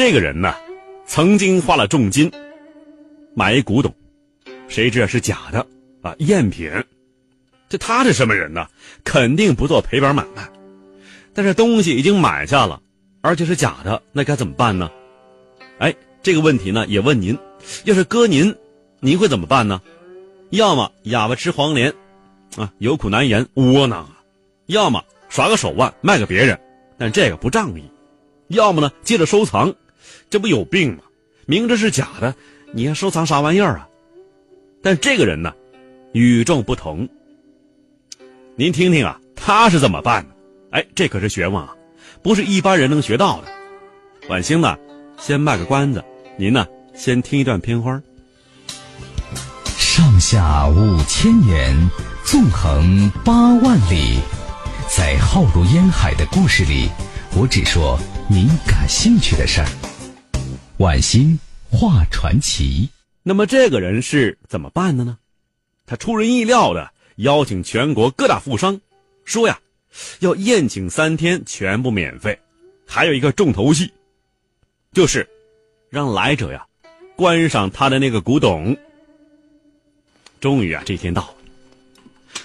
这个人呢，曾经花了重金买一古董，谁知是假的啊，赝品。这他是什么人呢？肯定不做赔本买卖。但是东西已经买下了，而且是假的，那该怎么办呢？哎，这个问题呢，也问您，要是搁您，您会怎么办呢？要么哑巴吃黄连，啊，有苦难言，窝囊啊；要么耍个手腕卖给别人，但这个不仗义；要么呢，接着收藏，这不有病吗？明知是假的，你还收藏啥玩意儿啊？但这个人呢，与众不同。您听听啊，他是怎么办的？哎，这可是学问啊，不是一般人能学到的。晚星呢，先卖个关子，您呢，先听一段片花。上下五千年，纵横八万里，在浩如烟海的故事里，我只说您感兴趣的事儿。晚星画传奇。那么这个人是怎么办的呢？他出人意料的邀请全国各大富商，说呀，要宴请三天，全部免费，还有一个重头戏，就是让来者呀观赏他的那个古董。终于啊，这天到了，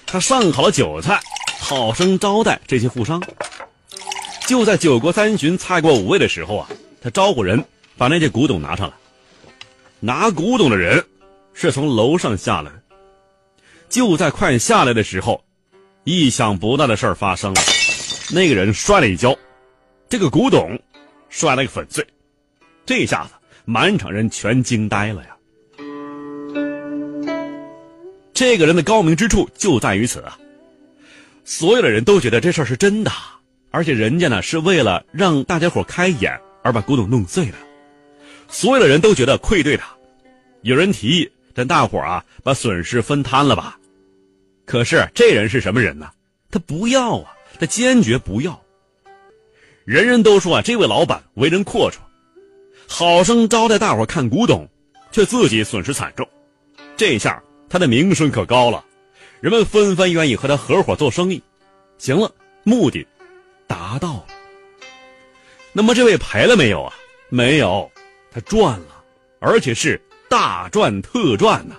他上好了酒菜，好生招待这些富商。就在酒过三巡、菜过五味的时候啊，他招呼人把那件古董拿上来。拿古董的人是从楼上下来。就在快下来的时候，意想不到的事儿发生了，那个人摔了一跤，这个古董摔了个粉碎。这下子满场人全惊呆了呀。这个人的高明之处就在于此啊！所有的人都觉得这事儿是真的，而且人家呢是为了让大家伙开眼而把古董弄碎的。所有的人都觉得愧对他。有人提议，咱大伙啊把损失分摊了吧。可是这人是什么人呢？他不要啊，他坚决不要。人人都说啊，这位老板为人阔绰，好生招待大伙看古董，却自己损失惨重。这下。他的名声可高了，人们纷纷愿意和他合伙做生意。行了，目的达到了。那么这位赔了没有啊？没有，他赚了，而且是大赚特赚呢。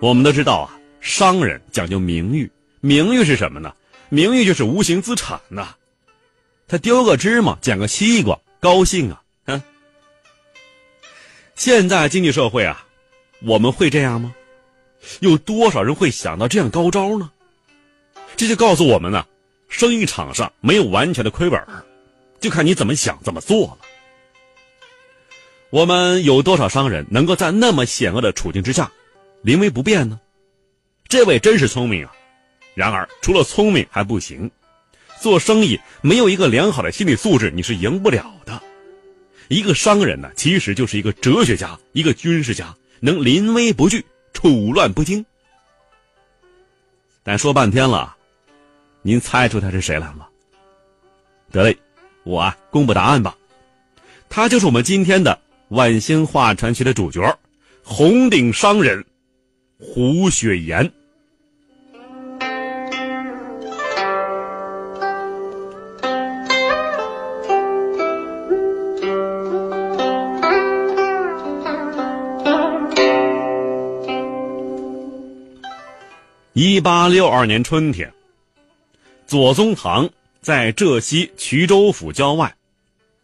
我们都知道啊，商人讲究名誉，名誉是什么呢？名誉就是无形资产呐。他丢个芝麻，捡个西瓜，高兴啊。现在经济社会啊，我们会这样吗？有多少人会想到这样高招呢？这就告诉我们呢，生意场上没有完全的亏本，就看你怎么想怎么做了。我们有多少商人能够在那么险恶的处境之下，临危不变呢？这位真是聪明啊！然而，除了聪明还不行，做生意没有一个良好的心理素质，你是赢不了的。一个商人呢，其实就是一个哲学家，一个军事家，能临危不惧，处乱不惊。但说半天了，您猜出他是谁来了吗？得嘞，我啊公布答案吧，他就是我们今天的晚星画传奇的主角，红顶商人胡雪岩。一八六二年春天，左宗棠在浙西衢州府郊外，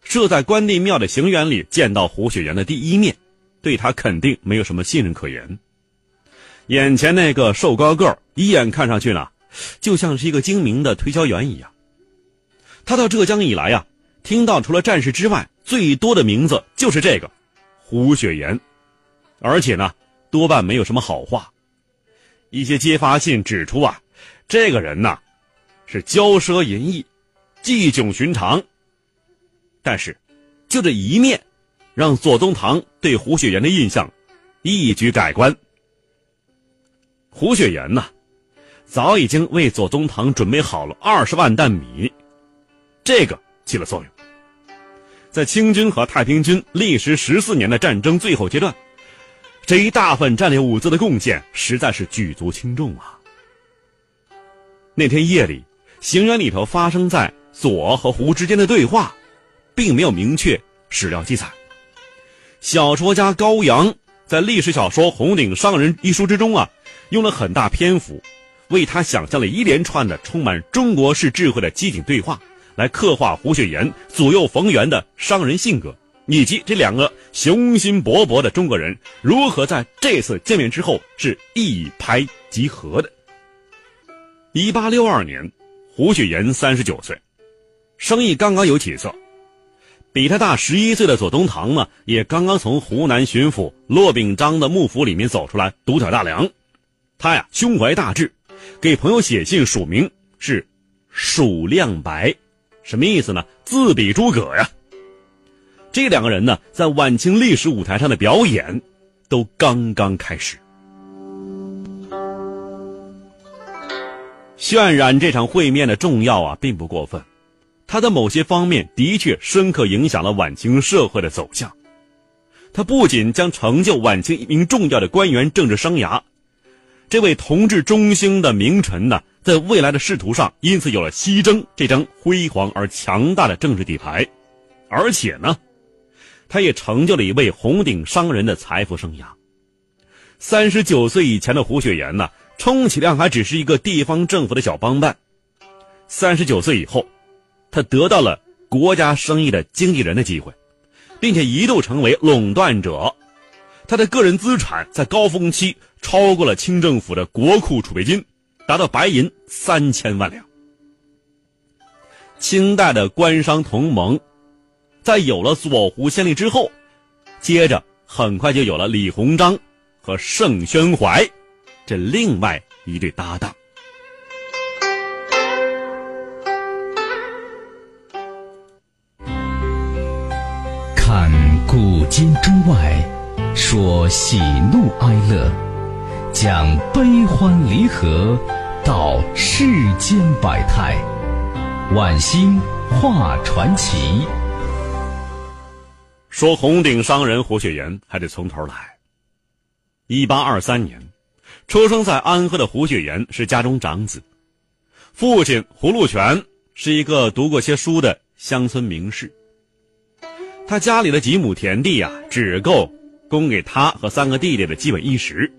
设在关帝庙的行辕里见到胡雪岩的第一面，对他肯定没有什么信任可言。眼前那个瘦高个儿，一眼看上去呢，就像是一个精明的推销员一样。他到浙江以来呀，听到除了战士之外最多的名字就是这个胡雪岩，而且呢，多半没有什么好话。一些揭发信指出啊，这个人呐，是骄奢淫逸，技窘寻常。但是，就这一面，让左宗棠对胡雪岩的印象一举改观。胡雪岩呐，早已经为左宗棠准备好了二十万担米，这个起了作用。在清军和太平军历时十四年的战争最后阶段。这一大份战略物资的贡献实在是举足轻重啊！那天夜里，行辕里头发生在左和胡之间的对话，并没有明确史料记载。小说家高阳在历史小说《红顶商人》一书之中啊，用了很大篇幅，为他想象了一连串的充满中国式智慧的机警对话，来刻画胡雪岩左右逢源的商人性格。以及这两个雄心勃勃的中国人如何在这次见面之后是一拍即合的。一八六二年，胡雪岩三十九岁，生意刚刚有起色。比他大十一岁的左宗棠呢，也刚刚从湖南巡抚骆秉章的幕府里面走出来，独挑大梁。他呀，胸怀大志，给朋友写信署名是“蜀亮白”，什么意思呢？自比诸葛呀。这两个人呢，在晚清历史舞台上的表演，都刚刚开始。渲染这场会面的重要啊，并不过分，他的某些方面的确深刻影响了晚清社会的走向。他不仅将成就晚清一名重要的官员政治生涯，这位同治中兴的名臣呢，在未来的仕途上，因此有了西征这张辉煌而强大的政治底牌，而且呢。他也成就了一位红顶商人的财富生涯。三十九岁以前的胡雪岩呢，充其量还只是一个地方政府的小帮办。三十九岁以后，他得到了国家生意的经纪人的机会，并且一度成为垄断者。他的个人资产在高峰期超过了清政府的国库储备金，达到白银三千万两。清代的官商同盟。在有了左湖先例之后，接着很快就有了李鸿章和盛宣怀这另外一对搭档。看古今中外，说喜怒哀乐，讲悲欢离合，道世间百态，晚星画传奇。说红顶商人胡雪岩还得从头来。一八二三年，出生在安徽的胡雪岩是家中长子，父亲胡禄全是一个读过些书的乡村名士。他家里的几亩田地呀，只够供给他和三个弟弟的基本衣食。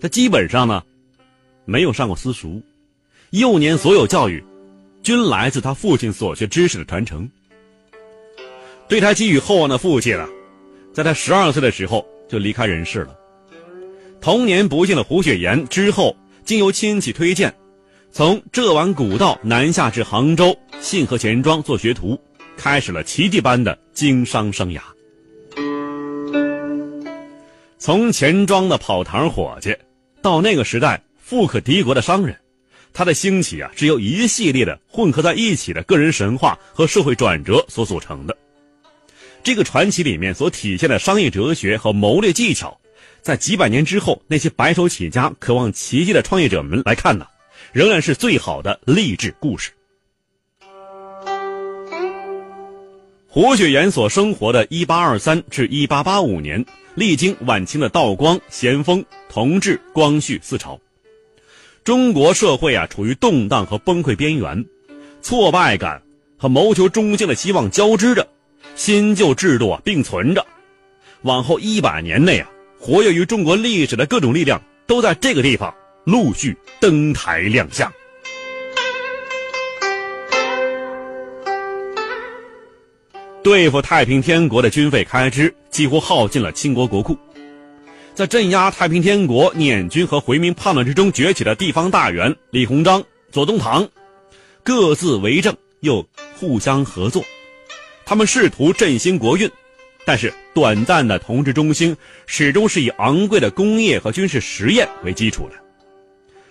他基本上呢，没有上过私塾，幼年所有教育，均来自他父亲所学知识的传承。对他寄予厚望的父亲啊，在他十二岁的时候就离开人世了。童年不幸的胡雪岩之后，经由亲戚推荐，从浙皖古道南下至杭州信和钱庄做学徒，开始了奇迹般的经商生涯。从钱庄的跑堂伙计，到那个时代富可敌国的商人，他的兴起啊，是由一系列的混合在一起的个人神话和社会转折所组成的。这个传奇里面所体现的商业哲学和谋略技巧，在几百年之后，那些白手起家、渴望奇迹的创业者们来看呢，仍然是最好的励志故事。胡雪岩所生活的1823至1885年，历经晚清的道光、咸丰、同治、光绪四朝，中国社会啊处于动荡和崩溃边缘，挫败感和谋求中兴的希望交织着。新旧制度啊并存着，往后一百年内啊，活跃于中国历史的各种力量都在这个地方陆续登台亮相。对付太平天国的军费开支几乎耗尽了清国国库，在镇压太平天国捻军和回民叛乱之中崛起的地方大员李鸿章、左宗棠，各自为政又互相合作。他们试图振兴国运，但是短暂的同治中兴始终是以昂贵的工业和军事实验为基础的。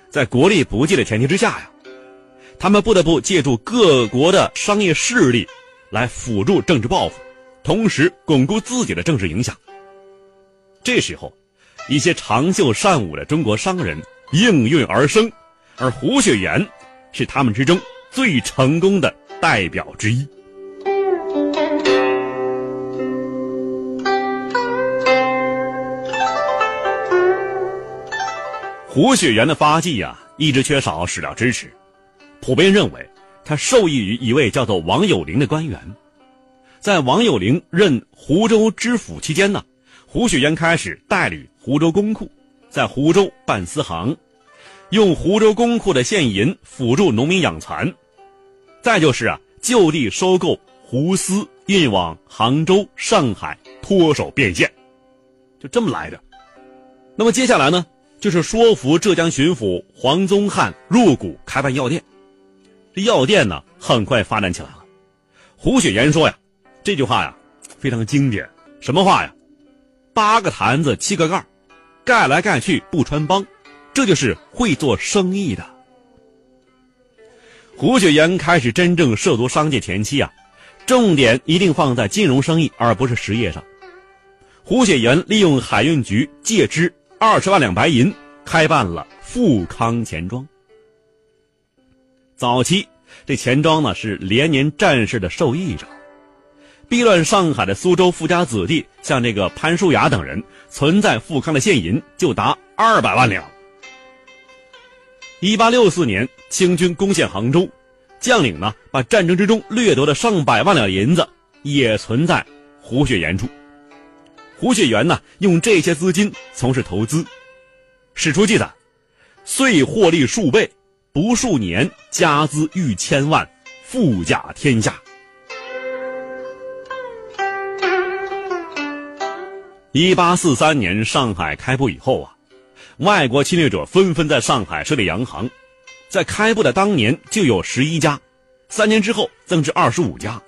在国力不济的前提之下呀，他们不得不借助各国的商业势力来辅助政治抱负，同时巩固自己的政治影响。这时候，一些长袖善舞的中国商人应运而生，而胡雪岩是他们之中最成功的代表之一。胡雪岩的发迹呀，一直缺少史料支持，普遍认为他受益于一位叫做王有龄的官员。在王有龄任湖州知府期间呢，胡雪岩开始代理湖州公库，在湖州办私行，用湖州公库的现银辅助农民养蚕。再就是啊，就地收购湖丝，运往杭州、上海，脱手变现，就这么来的。那么接下来呢，就是说服浙江巡抚黄宗汉入股开办药店。这药店呢，很快发展起来了。胡雪岩说呀，这句话呀，非常经典。什么话呀？八个坛子七个盖盖来盖去不穿帮，这就是会做生意的。胡雪岩开始真正涉足商界前期啊，重点一定放在金融生意，而不是实业上。胡雪岩利用海运局借支二十万两白银，开办了富康钱庄。早期，这钱庄呢是连年战事的受益者。避乱上海的苏州富家子弟，像这个潘淑雅等人，存在富康的现银就达二百万两。一八六四年，清军攻陷杭州，将领呢把战争之中掠夺的上百万两银子也存在胡雪岩处。胡雪岩呢用这些资金从事投资，史书记载，遂获利数倍。不数年，家资逾千万，富甲天下。一八四三年上海开埠以后啊，外国侵略者纷纷在上海设立洋行，在开埠的当年就有十一家，三年之后增至二十五家，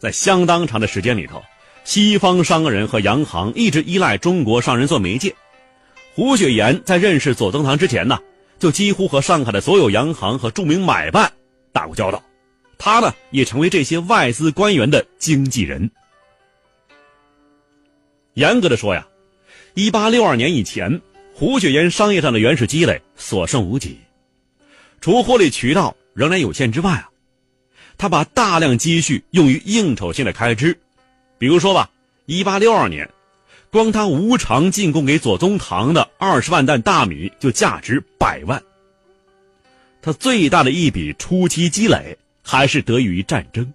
在相当长的时间里头，西方商人和洋行一直依赖中国商人做媒介。胡雪岩在认识左宗棠之前呢。就几乎和上海的所有洋行和著名买办打过交道，他呢也成为这些外资官员的经纪人。严格的说呀，一八六二年以前，胡雪岩商业上的原始积累所剩无几，除获利渠道仍然有限之外啊，他把大量积蓄用于应酬性的开支，比如说吧，一八六二年。光他无偿进贡给左宗棠的二十万担大米就价值百万。他最大的一笔初期积累还是得益于战争，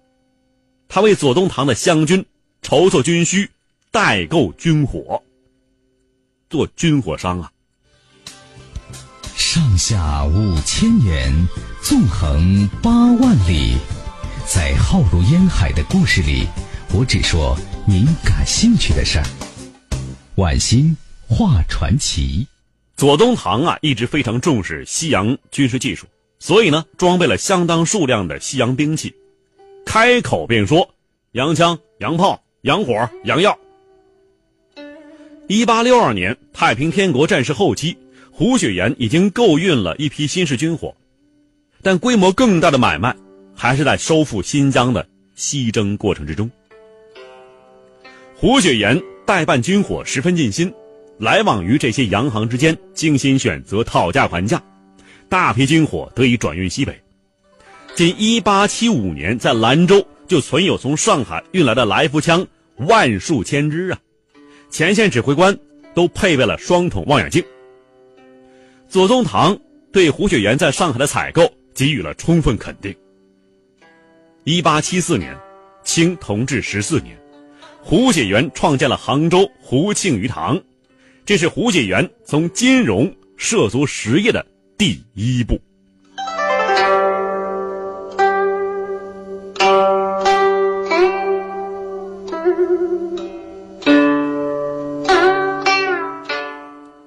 他为左宗棠的湘军筹措军需，代购军火，做军火商啊。上下五千年，纵横八万里，在浩如烟海的故事里，我只说您感兴趣的事儿。晚星画传奇，左宗棠啊，一直非常重视西洋军事技术，所以呢，装备了相当数量的西洋兵器，开口便说洋枪、洋炮、洋火、洋药。一八六二年太平天国战事后期，胡雪岩已经购运了一批新式军火，但规模更大的买卖还是在收复新疆的西征过程之中。胡雪岩。代办军火十分尽心，来往于这些洋行之间，精心选择，讨价还价，大批军火得以转运西北。仅1875年，在兰州就存有从上海运来的来福枪万数千支啊！前线指挥官都配备了双筒望远镜。左宗棠对胡雪岩在上海的采购给予了充分肯定。1874年，清同治十四年。胡雪岩创建了杭州胡庆余堂，这是胡雪岩从金融涉足实业的第一步。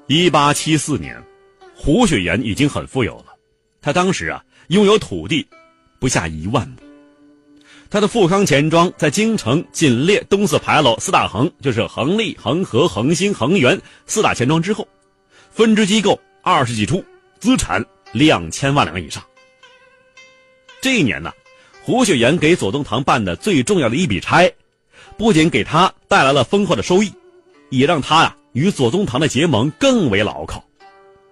一八七四年，胡雪岩已经很富有了，他当时啊拥有土地不下一万亩。他的富康钱庄在京城仅列东四牌楼四大恒，就是恒利、恒和、恒兴、恒源四大钱庄之后，分支机构二十几处，资产两千万两以上。这一年呢，胡雪岩给左宗棠办的最重要的一笔差，不仅给他带来了丰厚的收益，也让他呀与左宗棠的结盟更为牢靠。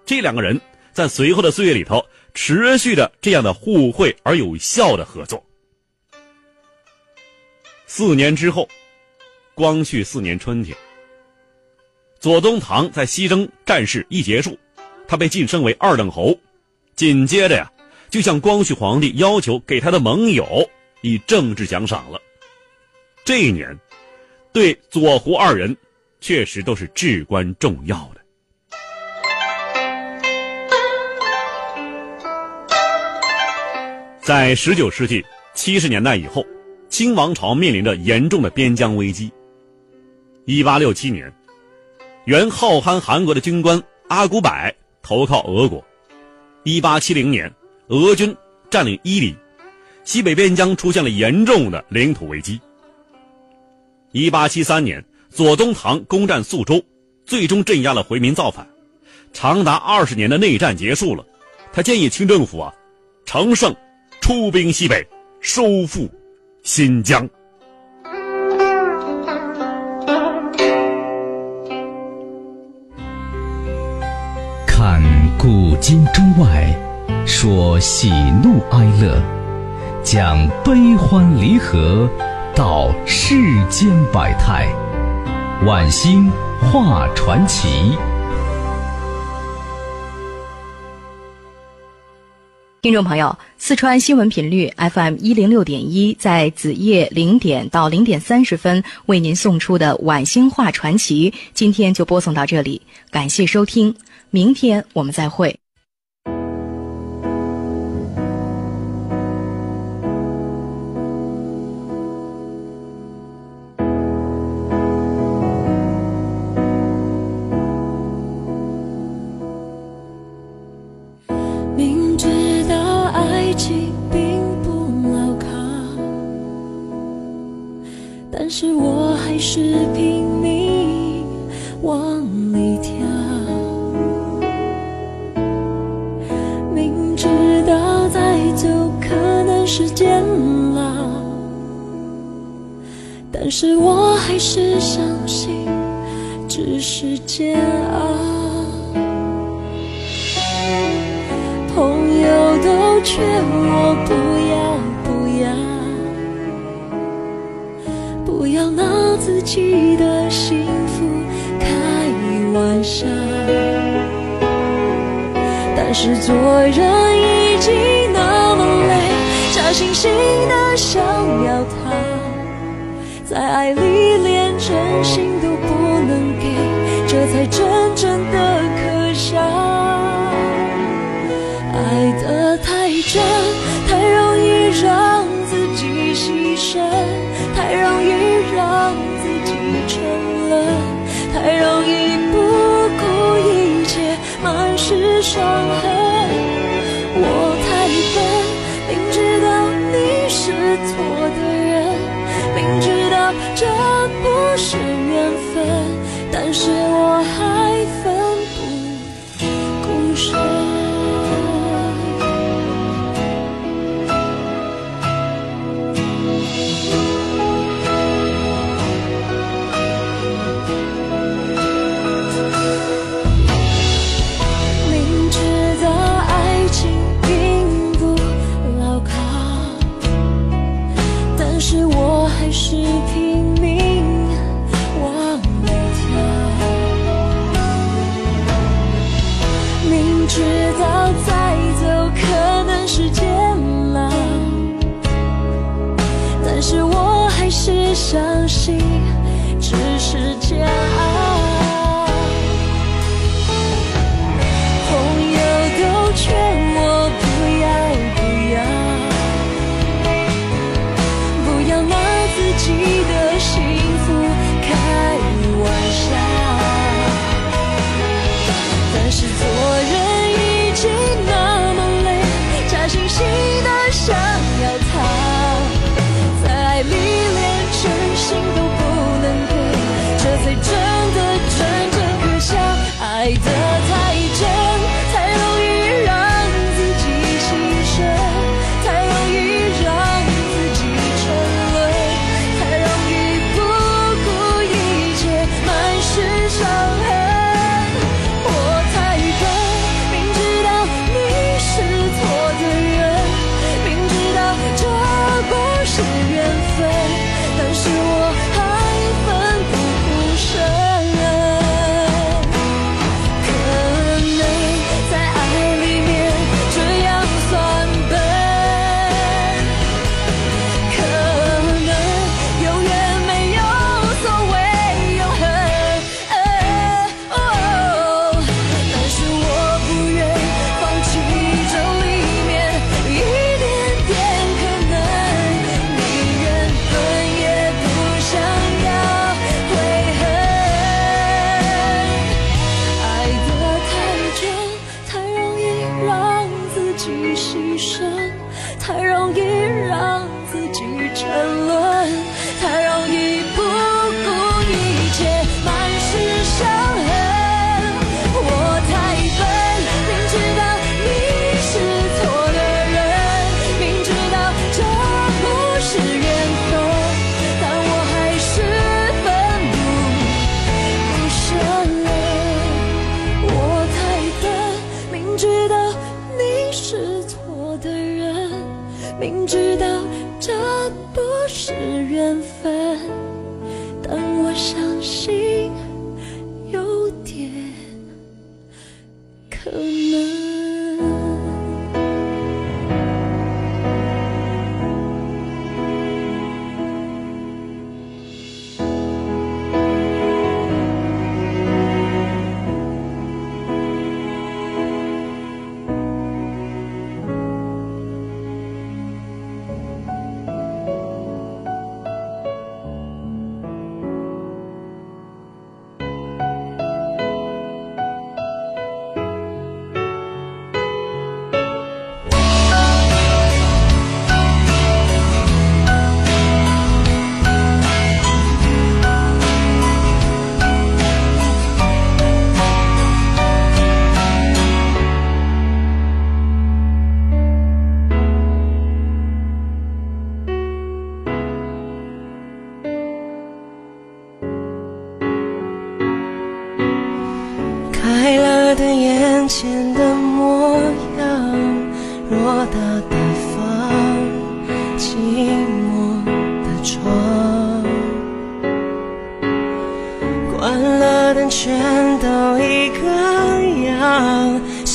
这两个人在随后的岁月里头，持续着这样的互惠而有效的合作。四年之后，光绪四年春天，左宗棠在西征战事一结束，他被晋升为二等侯，紧接着呀，就向光绪皇帝要求给他的盟友以政治奖赏了。这一年，对左胡二人确实都是至关重要的。在十九世纪七十年代以后，清王朝面临着严重的边疆危机。一八六七年，原浩罕汗国的军官阿古柏投靠俄国。一八七零年，俄军占领伊犁，西北边疆出现了严重的领土危机。一八七三年，左宗棠攻占肃州，最终镇压了回民造反。长达二十年的内战结束了，他建议清政府啊，乘胜。出兵西北，收复新疆。看古今中外，说喜怒哀乐，讲悲欢离合，道世间百态，晚星画传奇。听众朋友，四川新闻频率 FM 一零六点一，在子夜零点到零点三十分为您送出的《晚星话传奇》，今天就播送到这里，感谢收听，明天我们再会。但是我还是相信只是煎熬。朋友都劝我不要不。要不要拿自己的幸福开玩笑，但是做人已经那么累，假惺惺的想要逃，在爱里连真心都不能给，这才真正的可笑。爱得太真，是平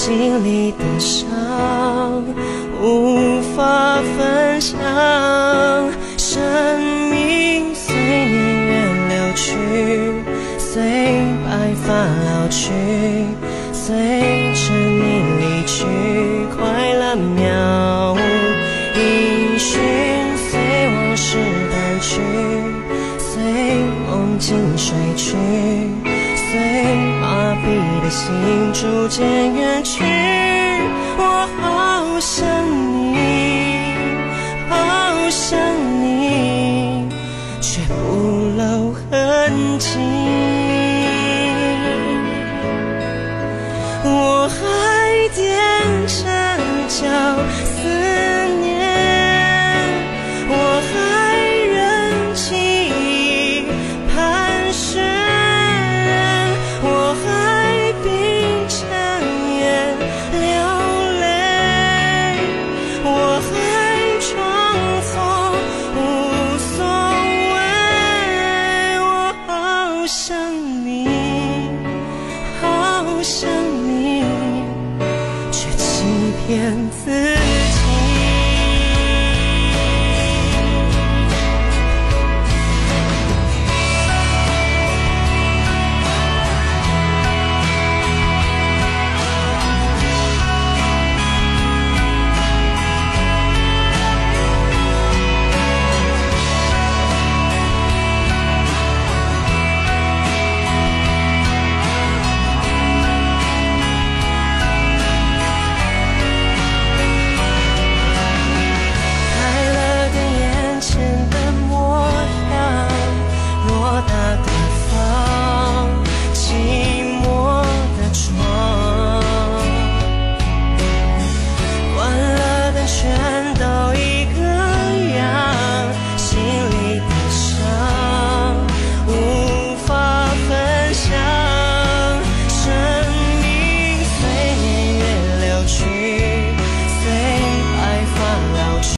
心里的伤无法分享，生命随年月流去。随白发老去，随着你离去，快乐渺无音讯，随往事淡去，随梦境睡去，随麻痹的心逐渐远